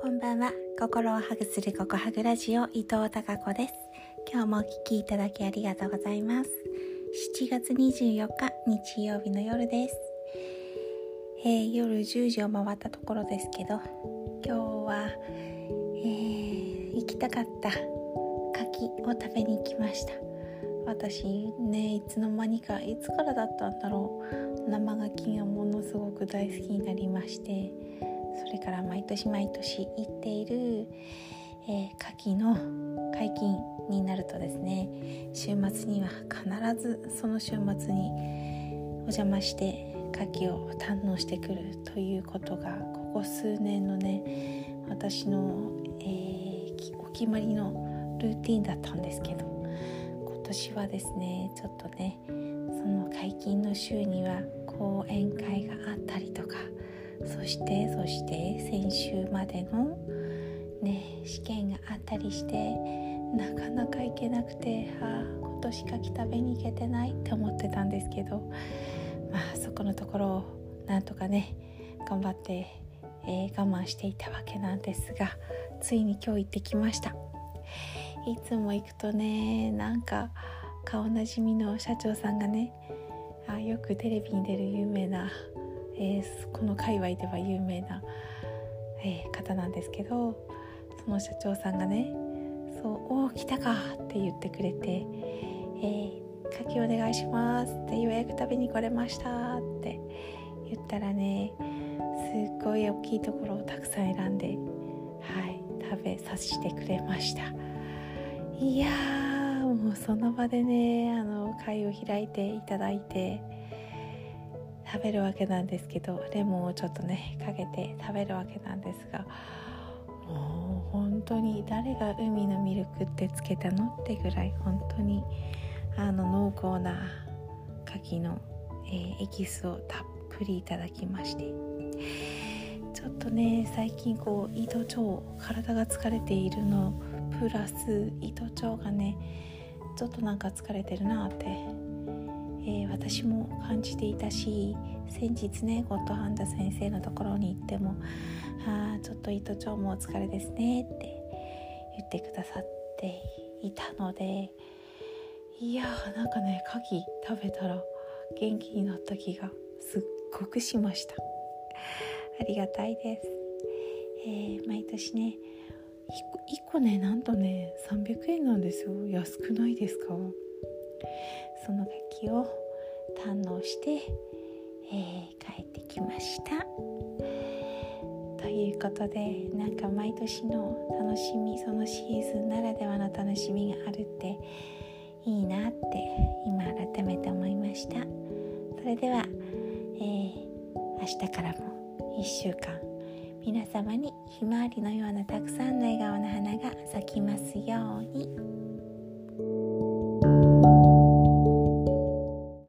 こんばんは。心をハグするココハグラジオ伊藤孝子です。今日もお聞きいただきありがとうございます。7月24日日曜日の夜です、えー、夜10時を回ったところですけど今日は、えー、行きたかった柿を食べに行きました。私ねいつの間にかいつからだったんだろう。生牡蠣がものすごく大好きになりまして。それから毎年毎年行っている、えー、牡蠣の解禁になるとですね週末には必ずその週末にお邪魔して牡蠣を堪能してくるということがここ数年のね私の、えー、お決まりのルーティンだったんですけど今年はですねちょっとねその解禁の週には講演会があったりとかそしてそして先週までのね試験があったりしてなかなか行けなくてああ今年かき食べに行けてないって思ってたんですけどまあそこのところをなんとかね頑張って、えー、我慢していたわけなんですがついに今日行ってきました。いつも行くとねなんか顔なじみの社長さんがねあよくテレビに出る有名なえー、この界隈では有名な、えー、方なんですけどその社長さんがね「そうおお来たか」って言ってくれて「えー、牡蠣お願いします」って予約食べに来れましたって言ったらねすっごい大きいところをたくさん選んではい食べさせてくれました。いやもうその場でねあの会を開いていただいて食べるわけなんですけどレモンをちょっとねかけて食べるわけなんですがもう本当に誰が海のミルクってつけたのってぐらい本当にあの濃厚な牡蠣の、えー、エキスをたっぷりいただきましてちょっとね最近こう胃と腸体が疲れているのプラス胃と腸がねちょっとなんか疲れてるなってえー、私も感じていたし先日ねゴッドハンダ先生のところに行っても「ああちょっと糸腸もお疲れですね」って言ってくださっていたのでいやーなんかね牡蠣食べたら元気になった気がすっごくしました。ありがたいです、えー、毎年ね 1, 1個ねなんとね300円なんですよ。安くないですか？その楽器を堪能して、えー、帰ってきましたということでなんか毎年の楽しみそのシーズンならではの楽しみがあるっていいなって今改めて思いましたそれでは、えー、明日からも1週間皆様にひまわりのようなたくさんの笑顔の花が咲きますように。